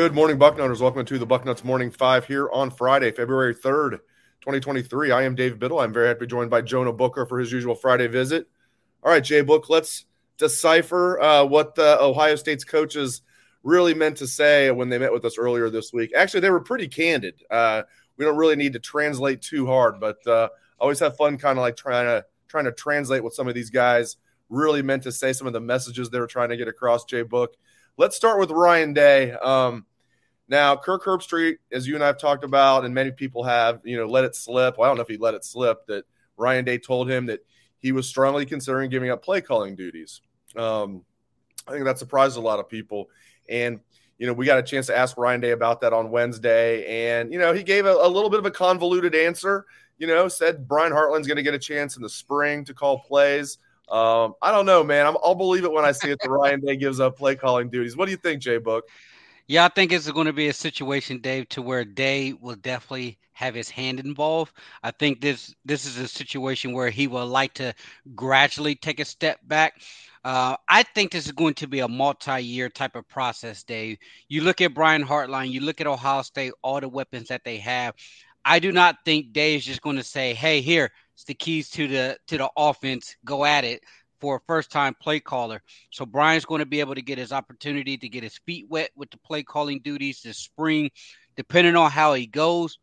Good morning, Bucknutters. Welcome to the Bucknuts Morning Five here on Friday, February 3rd, 2023. I am Dave Biddle. I'm very happy to be joined by Jonah Booker for his usual Friday visit. All right, Jay Book, let's decipher uh, what the Ohio State's coaches really meant to say when they met with us earlier this week. Actually, they were pretty candid. Uh, we don't really need to translate too hard, but uh, I always have fun kind of like trying to trying to translate what some of these guys really meant to say, some of the messages they were trying to get across, Jay Book. Let's start with Ryan Day. Um, now, Kirk Herbstreit, as you and I have talked about, and many people have, you know, let it slip. Well, I don't know if he let it slip that Ryan Day told him that he was strongly considering giving up play calling duties. Um, I think that surprised a lot of people. And, you know, we got a chance to ask Ryan Day about that on Wednesday. And, you know, he gave a, a little bit of a convoluted answer, you know, said Brian Hartline's going to get a chance in the spring to call plays. Um, I don't know, man. i will believe it when I see it. The Ryan Day gives up play calling duties. What do you think, Jay Book? Yeah, I think it's going to be a situation, Dave, to where Day will definitely have his hand involved. I think this this is a situation where he will like to gradually take a step back. Uh, I think this is going to be a multi-year type of process, Dave. You look at Brian Hartline, you look at Ohio State, all the weapons that they have. I do not think Day is just going to say, "Hey, here, it's the keys to the to the offense. Go at it." For a first time play caller. So Brian's going to be able to get his opportunity to get his feet wet with the play calling duties this spring, depending on how he goes.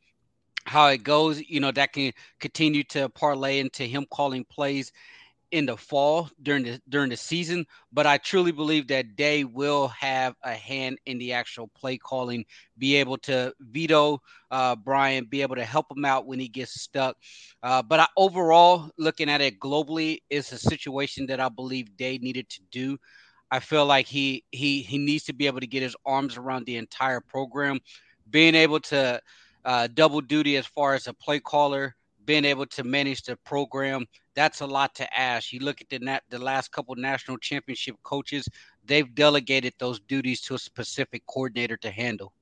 How it goes, you know, that can continue to parlay into him calling plays in the fall during the during the season, but I truly believe that Day will have a hand in the actual play calling, be able to veto uh, Brian, be able to help him out when he gets stuck. Uh, but I, overall, looking at it globally, is a situation that I believe Day needed to do. I feel like he he he needs to be able to get his arms around the entire program, being able to uh, double duty as far as a play caller being able to manage the program, that's a lot to ask. You look at the nat- the last couple national championship coaches, they've delegated those duties to a specific coordinator to handle.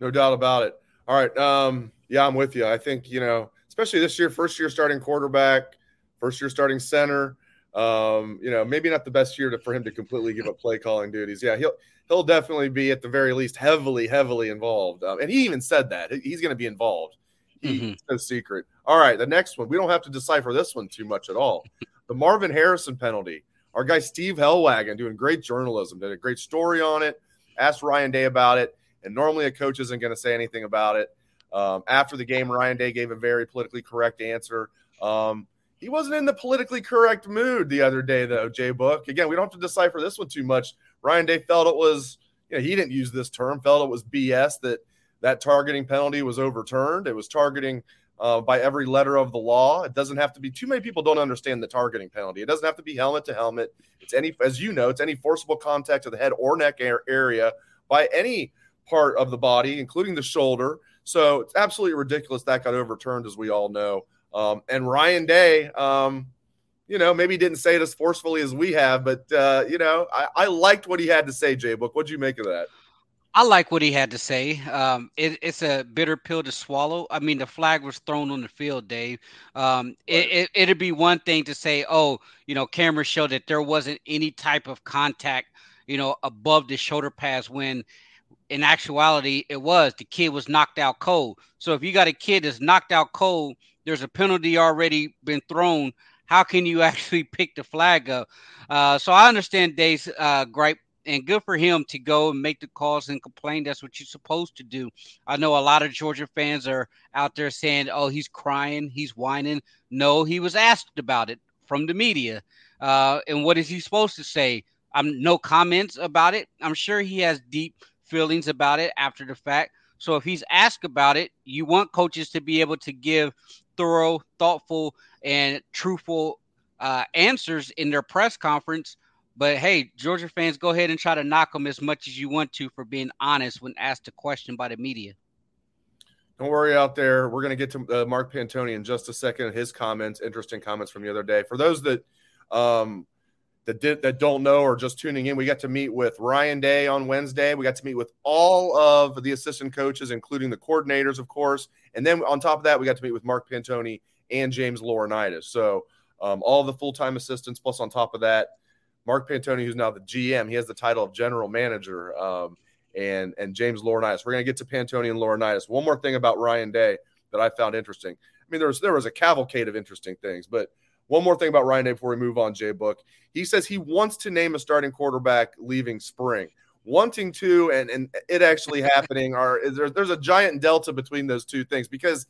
No doubt about it. All right. Um, yeah, I'm with you. I think, you know, especially this year, first year starting quarterback, first year starting center. Um, you know, maybe not the best year to, for him to completely give up play calling duties. Yeah, he'll he'll definitely be at the very least heavily, heavily involved. Um, and he even said that he's going to be involved. Mm-hmm. no secret. All right, the next one. We don't have to decipher this one too much at all. The Marvin Harrison penalty. Our guy Steve Helwagen doing great journalism, did a great story on it. Asked Ryan Day about it, and normally a coach isn't going to say anything about it. Um, after the game, Ryan Day gave a very politically correct answer. Um, he wasn't in the politically correct mood the other day, though. Jay Book. Again, we don't have to decipher this one too much. Ryan Day felt it was, you know, he didn't use this term. Felt it was BS that that targeting penalty was overturned. It was targeting uh, by every letter of the law. It doesn't have to be too many people don't understand the targeting penalty. It doesn't have to be helmet to helmet. It's any, as you know, it's any forcible contact to the head or neck area by any part of the body, including the shoulder. So it's absolutely ridiculous that got overturned, as we all know. Um, and Ryan Day, um, you know, maybe didn't say it as forcefully as we have, but uh, you know, I, I liked what he had to say. Jay Book, what'd you make of that? I like what he had to say. Um, it, it's a bitter pill to swallow. I mean, the flag was thrown on the field, Dave. Um, right. it, it, would be one thing to say, oh, you know, cameras showed that there wasn't any type of contact, you know, above the shoulder pads when in actuality, it was the kid was knocked out cold. So if you got a kid that's knocked out cold, there's a penalty already been thrown. How can you actually pick the flag up? Uh, so I understand Dave's uh, gripe, and good for him to go and make the calls and complain. That's what you're supposed to do. I know a lot of Georgia fans are out there saying, "Oh, he's crying, he's whining." No, he was asked about it from the media, uh, and what is he supposed to say? I'm no comments about it. I'm sure he has deep feelings about it after the fact. So if he's asked about it, you want coaches to be able to give thorough, thoughtful, and truthful uh, answers in their press conference. But hey, Georgia fans, go ahead and try to knock them as much as you want to for being honest when asked a question by the media. Don't worry out there. We're going to get to uh, Mark Pantoni in just a second. His comments, interesting comments from the other day. For those that um, that did that don't know or just tuning in, we got to meet with Ryan Day on Wednesday. We got to meet with all of the assistant coaches, including the coordinators, of course. And then on top of that, we got to meet with Mark Pantoni and James Laurinaitis. So um, all the full time assistants, plus on top of that, Mark Pantoni, who's now the GM, he has the title of general manager, um, and and James Laurinaitis. We're going to get to Pantoni and Laurinaitis. One more thing about Ryan Day that I found interesting. I mean, there was there was a cavalcade of interesting things, but one more thing about Ryan Day before we move on, Jay Book. He says he wants to name a starting quarterback leaving spring. Wanting to and, and it actually happening are there, there's a giant delta between those two things because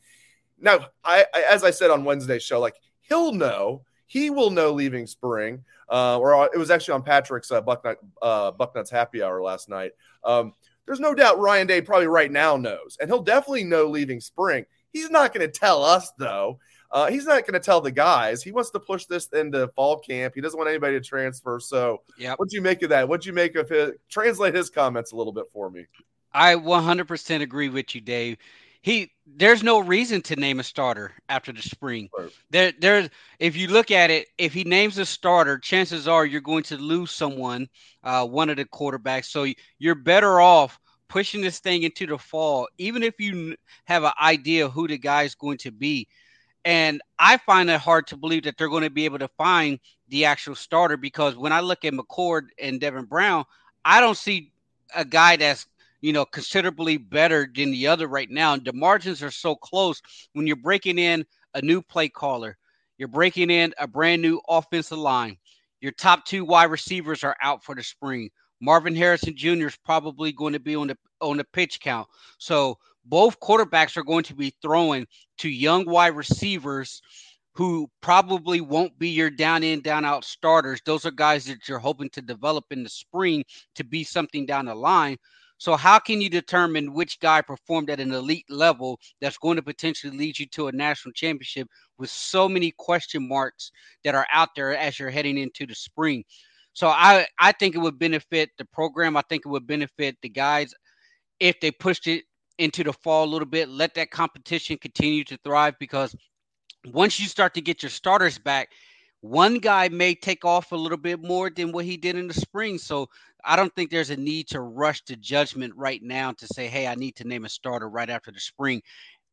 now I, I as I said on Wednesday's show, like he'll know he will know leaving spring. Uh, or it was actually on Patrick's uh, Bucknut uh, Bucknuts happy hour last night. Um, there's no doubt Ryan Day probably right now knows, and he'll definitely know leaving spring. He's not going to tell us though. Uh, he's not going to tell the guys. He wants to push this into fall camp. He doesn't want anybody to transfer. So, yeah, what'd you make of that? What'd you make of his? Translate his comments a little bit for me. I 100% agree with you, Dave. He there's no reason to name a starter after the spring. Right. There, there's if you look at it, if he names a starter, chances are you're going to lose someone, uh, one of the quarterbacks. So you're better off pushing this thing into the fall, even if you have an idea who the guy is going to be and I find it hard to believe that they're going to be able to find the actual starter because when I look at McCord and Devin Brown, I don't see a guy that's you know considerably better than the other right now. The margins are so close when you're breaking in a new play caller, you're breaking in a brand new offensive line. Your top two wide receivers are out for the spring. Marvin Harrison Jr. is probably going to be on the on the pitch count. So both quarterbacks are going to be throwing to young wide receivers who probably won't be your down in, down out starters. Those are guys that you're hoping to develop in the spring to be something down the line. So, how can you determine which guy performed at an elite level that's going to potentially lead you to a national championship with so many question marks that are out there as you're heading into the spring? So, I, I think it would benefit the program. I think it would benefit the guys if they pushed it into the fall a little bit. Let that competition continue to thrive because once you start to get your starters back, one guy may take off a little bit more than what he did in the spring. So I don't think there's a need to rush to judgment right now to say, hey, I need to name a starter right after the spring.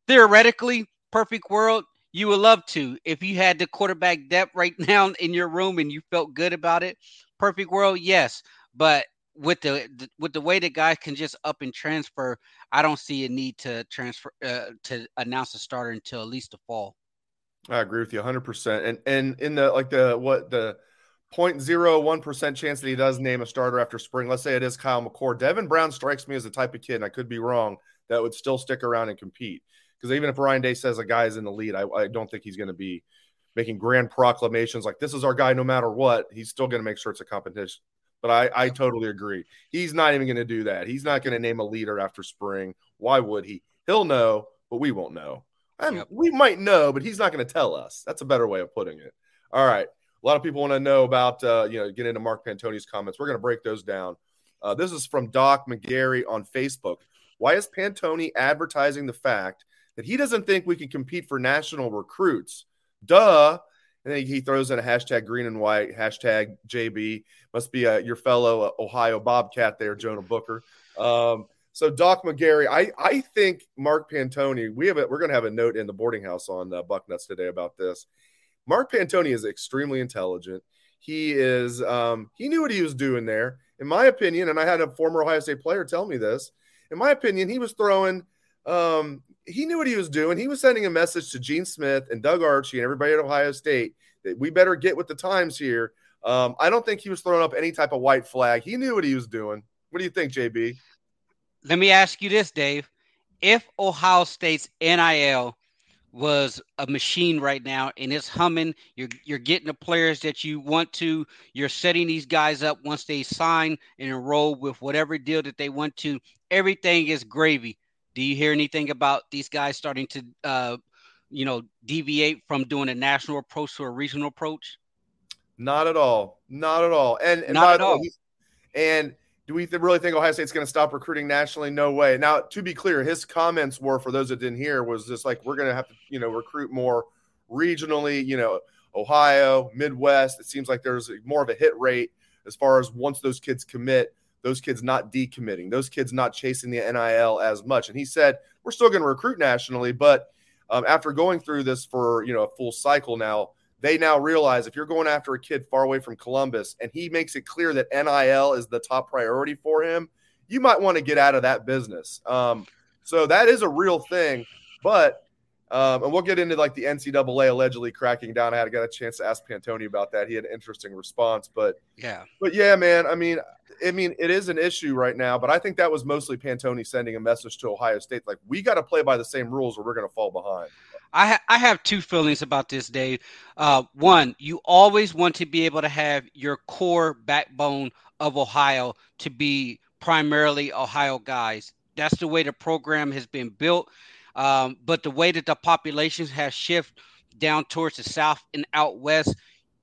Theoretically, perfect world, you would love to. If you had the quarterback depth right now in your room and you felt good about it, perfect world, yes. But with the, with the way that guys can just up and transfer, I don't see a need to transfer uh, to announce a starter until at least the fall. I agree with you 100. percent And and in the like the what the 0.01 percent chance that he does name a starter after spring. Let's say it is Kyle McCord. Devin Brown strikes me as the type of kid, and I could be wrong, that would still stick around and compete. Because even if Ryan Day says a guy is in the lead, I, I don't think he's going to be making grand proclamations like this is our guy no matter what. He's still going to make sure it's a competition but I, I totally agree. He's not even going to do that. He's not going to name a leader after spring. Why would he? He'll know, but we won't know. And yep. we might know, but he's not going to tell us. That's a better way of putting it. All right. A lot of people want to know about, uh, you know, get into Mark Pantoni's comments. We're going to break those down. Uh, this is from Doc McGarry on Facebook. Why is Pantoni advertising the fact that he doesn't think we can compete for national recruits? Duh. And then he throws in a hashtag green and white, hashtag JB. Must be uh, your fellow uh, Ohio Bobcat there, Jonah Booker. Um, so Doc McGarry, I, I think Mark Pantoni, we have a, we're going to have a note in the boarding house on uh, Bucknuts today about this. Mark Pantoni is extremely intelligent. He is um, he knew what he was doing there. In my opinion, and I had a former Ohio State player tell me this, in my opinion, he was throwing. Um, he knew what he was doing. He was sending a message to Gene Smith and Doug Archie and everybody at Ohio State that we better get with the times here. Um, I don't think he was throwing up any type of white flag. He knew what he was doing. What do you think, JB? Let me ask you this, Dave. If Ohio State's NIL was a machine right now and it's humming. You're you're getting the players that you want to. You're setting these guys up once they sign and enroll with whatever deal that they want to. Everything is gravy. Do you hear anything about these guys starting to uh, you know, deviate from doing a national approach to a regional approach? Not at all. Not at all. And, and not at all. Way, and do we really think Ohio State's going to stop recruiting nationally? No way. Now, to be clear, his comments were for those that didn't hear was just like we're going to have to, you know, recruit more regionally. You know, Ohio, Midwest. It seems like there's more of a hit rate as far as once those kids commit, those kids not decommitting, those kids not chasing the NIL as much. And he said we're still going to recruit nationally, but um, after going through this for you know a full cycle now they now realize if you're going after a kid far away from Columbus and he makes it clear that NIL is the top priority for him, you might want to get out of that business. Um, so that is a real thing. But um, and we'll get into like the NCAA allegedly cracking down. I had got a chance to ask Pantoni about that. He had an interesting response, but yeah, but yeah, man. I mean, I mean, it is an issue right now, but I think that was mostly Pantoni sending a message to Ohio State, like we got to play by the same rules, or we're going to fall behind. I ha- I have two feelings about this, Dave. Uh, one, you always want to be able to have your core backbone of Ohio to be primarily Ohio guys. That's the way the program has been built. Um, but the way that the population has shifted down towards the south and out west,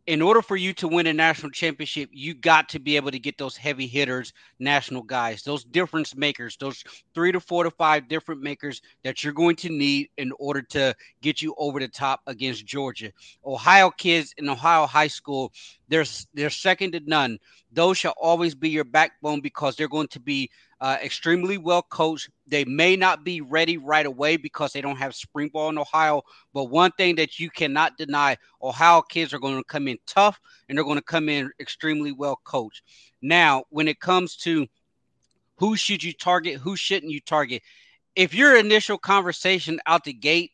in order for you to win a national championship, you got to be able to get those heavy hitters, national guys, those difference makers, those three to four to five different makers that you're going to need in order to get you over the top against Georgia. Ohio kids in Ohio high school, they're, they're second to none. Those shall always be your backbone because they're going to be uh, extremely well coached. They may not be ready right away because they don't have spring ball in Ohio. But one thing that you cannot deny Ohio kids are going to come in tough and they're going to come in extremely well coached. Now, when it comes to who should you target, who shouldn't you target, if your initial conversation out the gate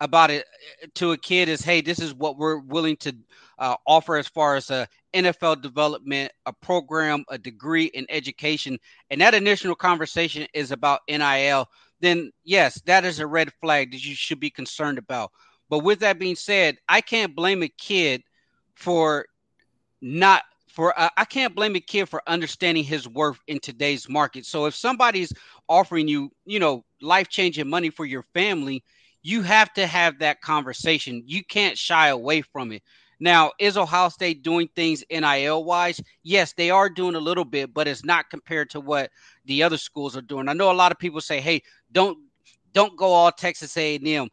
about it uh, to a kid is, hey, this is what we're willing to uh, offer as far as a NFL development, a program, a degree in education, and that initial conversation is about NIL, then yes, that is a red flag that you should be concerned about. But with that being said, I can't blame a kid for not for uh, I can't blame a kid for understanding his worth in today's market. So if somebody's offering you, you know, life-changing money for your family, you have to have that conversation. You can't shy away from it. Now, is Ohio State doing things NIL wise? Yes, they are doing a little bit, but it's not compared to what the other schools are doing. I know a lot of people say, "Hey, don't don't go all Texas A&M."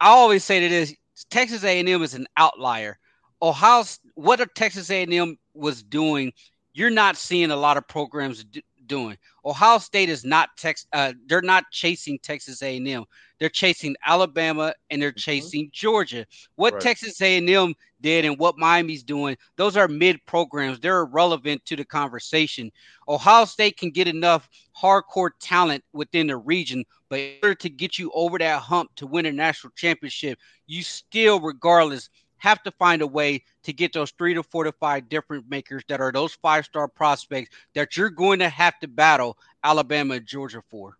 I always say that is Texas A&M is an outlier. Ohio, what if Texas A&M was doing, you're not seeing a lot of programs doing. Ohio State is not Tex. Uh, they're not chasing Texas A&M. They're chasing Alabama and they're mm-hmm. chasing. Georgia. What right. Texas A&M did and what Miami's doing, those are mid programs. They're irrelevant to the conversation. Ohio State can get enough hardcore talent within the region, but in order to get you over that hump to win a national championship, you still, regardless, have to find a way to get those three to four to five different makers that are those five star prospects that you're going to have to battle Alabama Georgia for.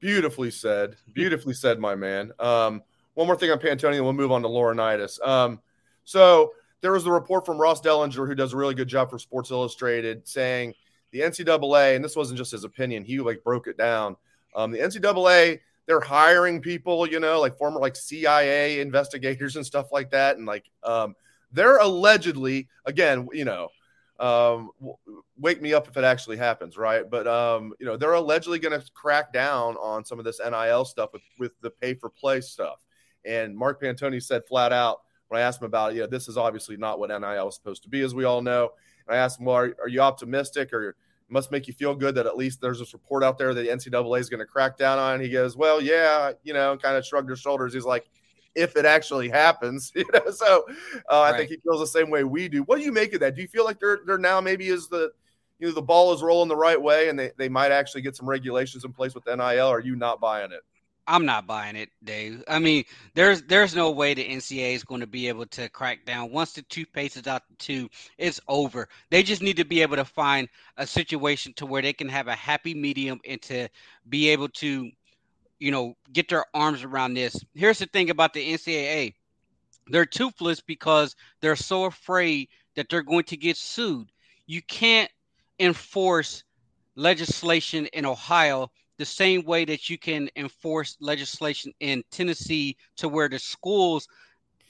Beautifully said. Beautifully said, my man. Um, one more thing on Pantoni, and we'll move on to Laurinaitis. Um, so there was the report from Ross Dellenger, who does a really good job for Sports Illustrated, saying the NCAA, and this wasn't just his opinion, he like broke it down. Um, the NCAA they're hiring people, you know, like former like CIA investigators and stuff like that, and like um, they're allegedly again, you know, um, wake me up if it actually happens, right? But um, you know, they're allegedly going to crack down on some of this NIL stuff with with the pay for play stuff. And Mark Pantoni said flat out when I asked him about it, you know, this is obviously not what NIL is supposed to be, as we all know. And I asked him, well, are, are you optimistic or must make you feel good that at least there's this report out there that the NCAA is going to crack down on. He goes, well, yeah, you know, kind of shrugged his shoulders. He's like, if it actually happens, you know. So uh, right. I think he feels the same way we do. What do you make of that? Do you feel like they're they're now maybe is the you know the ball is rolling the right way and they, they might actually get some regulations in place with NIL? Are you not buying it? I'm not buying it, Dave. I mean, there's there's no way the NCAA is going to be able to crack down. Once the toothpaste is out the tube, it's over. They just need to be able to find a situation to where they can have a happy medium and to be able to, you know, get their arms around this. Here's the thing about the NCAA. They're toothless because they're so afraid that they're going to get sued. You can't enforce legislation in Ohio the same way that you can enforce legislation in Tennessee to where the schools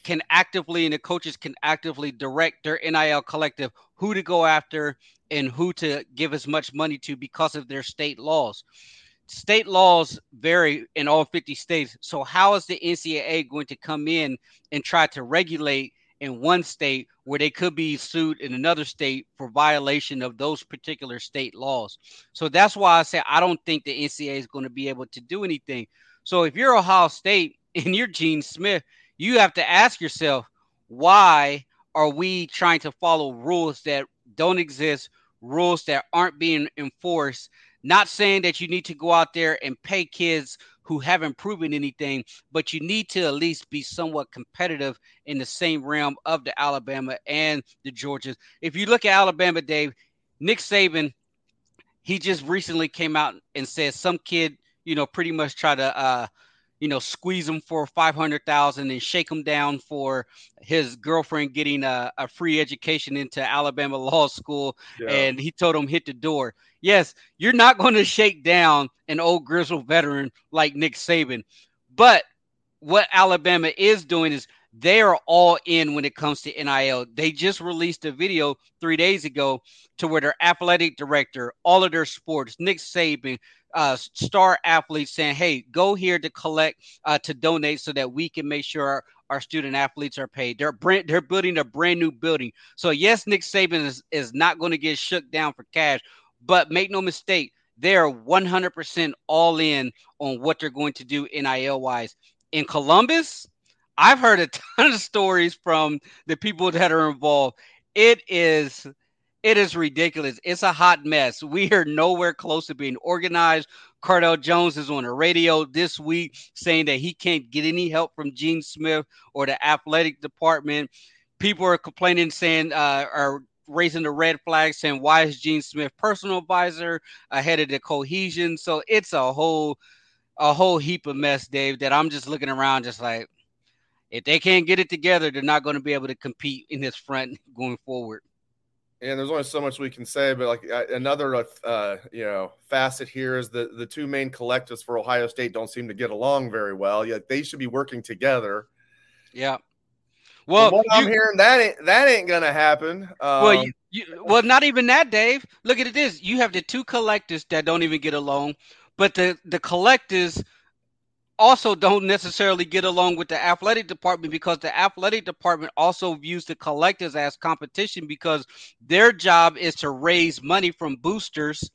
can actively and the coaches can actively direct their NIL collective who to go after and who to give as much money to because of their state laws. State laws vary in all 50 states. So, how is the NCAA going to come in and try to regulate in one state where they could be sued in another state for violation of those particular state laws. So that's why I say I don't think the NCAA is going to be able to do anything. So if you're Ohio State and you're Gene Smith, you have to ask yourself, why are we trying to follow rules that don't exist, rules that aren't being enforced? Not saying that you need to go out there and pay kids who haven't proven anything, but you need to at least be somewhat competitive in the same realm of the Alabama and the Georgias. If you look at Alabama, Dave, Nick Saban, he just recently came out and said some kid, you know, pretty much try to uh, you know, squeeze him for 500,000 and shake him down for his girlfriend getting a, a free education into Alabama law school. Yeah. And he told him hit the door. Yes, you're not going to shake down an old grizzled veteran like Nick Saban. But what Alabama is doing is they are all in when it comes to NIL. They just released a video three days ago to where their athletic director, all of their sports, Nick Saban, uh, star athletes saying, "Hey, go here to collect uh, to donate so that we can make sure our, our student athletes are paid." They're brand, they're building a brand new building. So yes, Nick Saban is, is not going to get shook down for cash, but make no mistake, they are 100% all in on what they're going to do NIL wise. In Columbus, I've heard a ton of stories from the people that are involved. It is it is ridiculous. It's a hot mess. We are nowhere close to being organized. Cardale Jones is on the radio this week saying that he can't get any help from Gene Smith or the athletic department. People are complaining, saying, uh, are raising the red flag, saying, why is Gene Smith personal advisor ahead of the cohesion? So it's a whole, a whole heap of mess, Dave, that I'm just looking around, just like, if they can't get it together, they're not going to be able to compete in this front going forward and there's only so much we can say, but like another uh, you know facet here is the the two main collectives for Ohio State don't seem to get along very well. Yet they should be working together. Yeah. Well, what you, I'm hearing that ain't that ain't gonna happen. Um, well, you, you, well, not even that, Dave. Look at this. You have the two collectives that don't even get along, but the the collectives also don't necessarily get along with the athletic department because the athletic department also views the collectors as competition because their job is to raise money from boosters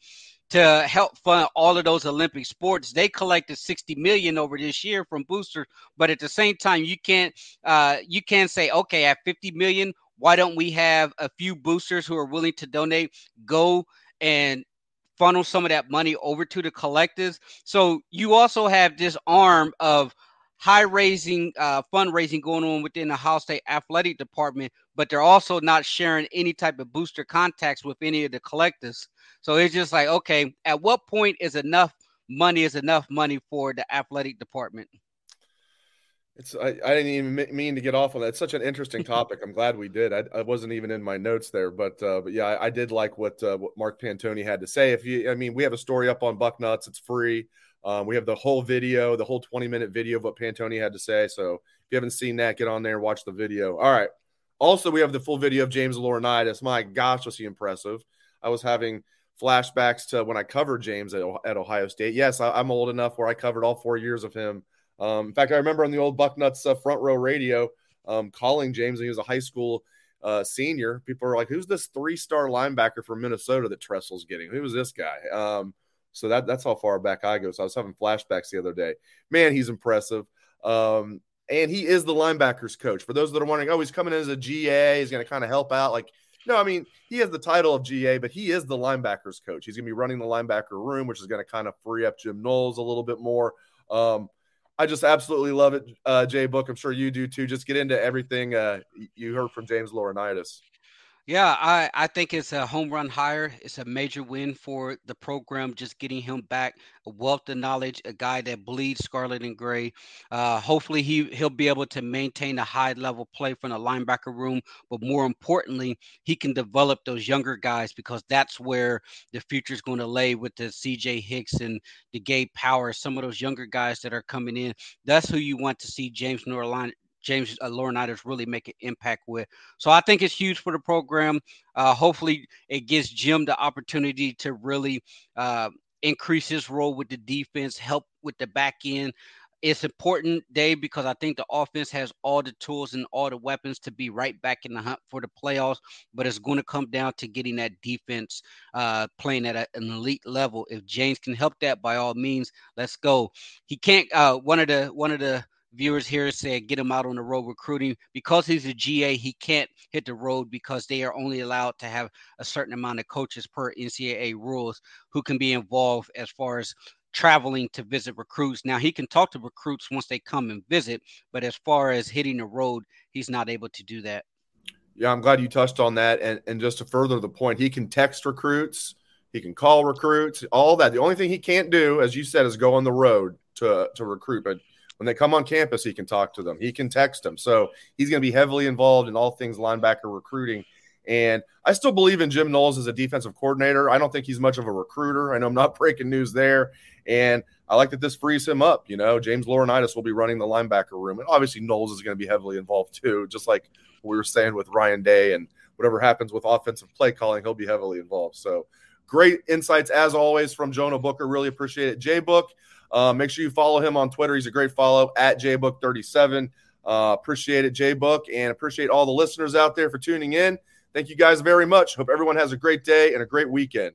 to help fund all of those Olympic sports. They collected 60 million over this year from boosters, but at the same time, you can't uh, you can't say, okay, at 50 million, why don't we have a few boosters who are willing to donate go and funnel some of that money over to the collectives. So you also have this arm of high raising uh, fundraising going on within the Ohio State athletic department, but they're also not sharing any type of booster contacts with any of the collectives. So it's just like, okay, at what point is enough money is enough money for the athletic department? It's I, I didn't even mean to get off on that. It's such an interesting topic. I'm glad we did. I, I wasn't even in my notes there, but uh, but yeah, I, I did like what uh, what Mark Pantoni had to say. If you, I mean, we have a story up on Bucknuts. It's free. Um, we have the whole video, the whole 20 minute video of what Pantoni had to say. So if you haven't seen that, get on there and watch the video. All right. Also, we have the full video of James Laurinaitis. My gosh, was he impressive! I was having flashbacks to when I covered James at, at Ohio State. Yes, I, I'm old enough where I covered all four years of him um, in fact, I remember on the old Bucknuts uh, front row radio um, calling James, and he was a high school uh, senior. People were like, "Who's this three-star linebacker from Minnesota that Tressel's getting? Who was this guy?" Um, so that that's how far back I go. So I was having flashbacks the other day. Man, he's impressive. Um, and he is the linebackers coach. For those that are wondering, oh, he's coming in as a GA, he's going to kind of help out. Like, No, I mean, he has the title of GA, but he is the linebackers coach. He's going to be running the linebacker room, which is going to kind of free up Jim Knowles a little bit more. Um, I just absolutely love it, uh, Jay Book. I'm sure you do too. Just get into everything uh, you heard from James Laurinaitis. Yeah, I, I think it's a home run hire. It's a major win for the program, just getting him back a wealth of knowledge, a guy that bleeds scarlet and gray. Uh, hopefully, he, he'll be able to maintain a high level play from the linebacker room. But more importantly, he can develop those younger guys because that's where the future is going to lay with the CJ Hicks and the Gabe Power, some of those younger guys that are coming in. That's who you want to see James Norline James uh, Laurinaitis really make an impact with. So I think it's huge for the program. Uh, hopefully, it gives Jim the opportunity to really uh, increase his role with the defense, help with the back end. It's important, Dave, because I think the offense has all the tools and all the weapons to be right back in the hunt for the playoffs. But it's going to come down to getting that defense uh, playing at a, an elite level. If James can help that, by all means, let's go. He can't. Uh, one of the one of the viewers here said get him out on the road recruiting because he's a GA. He can't hit the road because they are only allowed to have a certain amount of coaches per NCAA rules who can be involved as far as traveling to visit recruits. Now he can talk to recruits once they come and visit, but as far as hitting the road, he's not able to do that. Yeah, I'm glad you touched on that. And and just to further the point, he can text recruits, he can call recruits, all that. The only thing he can't do, as you said, is go on the road to to recruit. But when they come on campus, he can talk to them. He can text them. So he's going to be heavily involved in all things linebacker recruiting. And I still believe in Jim Knowles as a defensive coordinator. I don't think he's much of a recruiter. I know I'm not breaking news there. And I like that this frees him up. You know, James Laurinaitis will be running the linebacker room. And obviously, Knowles is going to be heavily involved too, just like we were saying with Ryan Day and whatever happens with offensive play calling, he'll be heavily involved. So great insights as always from Jonah Booker. Really appreciate it. Jay Book, uh, make sure you follow him on Twitter. He's a great follow at jbook37. Uh, appreciate it, Jbook, and appreciate all the listeners out there for tuning in. Thank you guys very much. Hope everyone has a great day and a great weekend.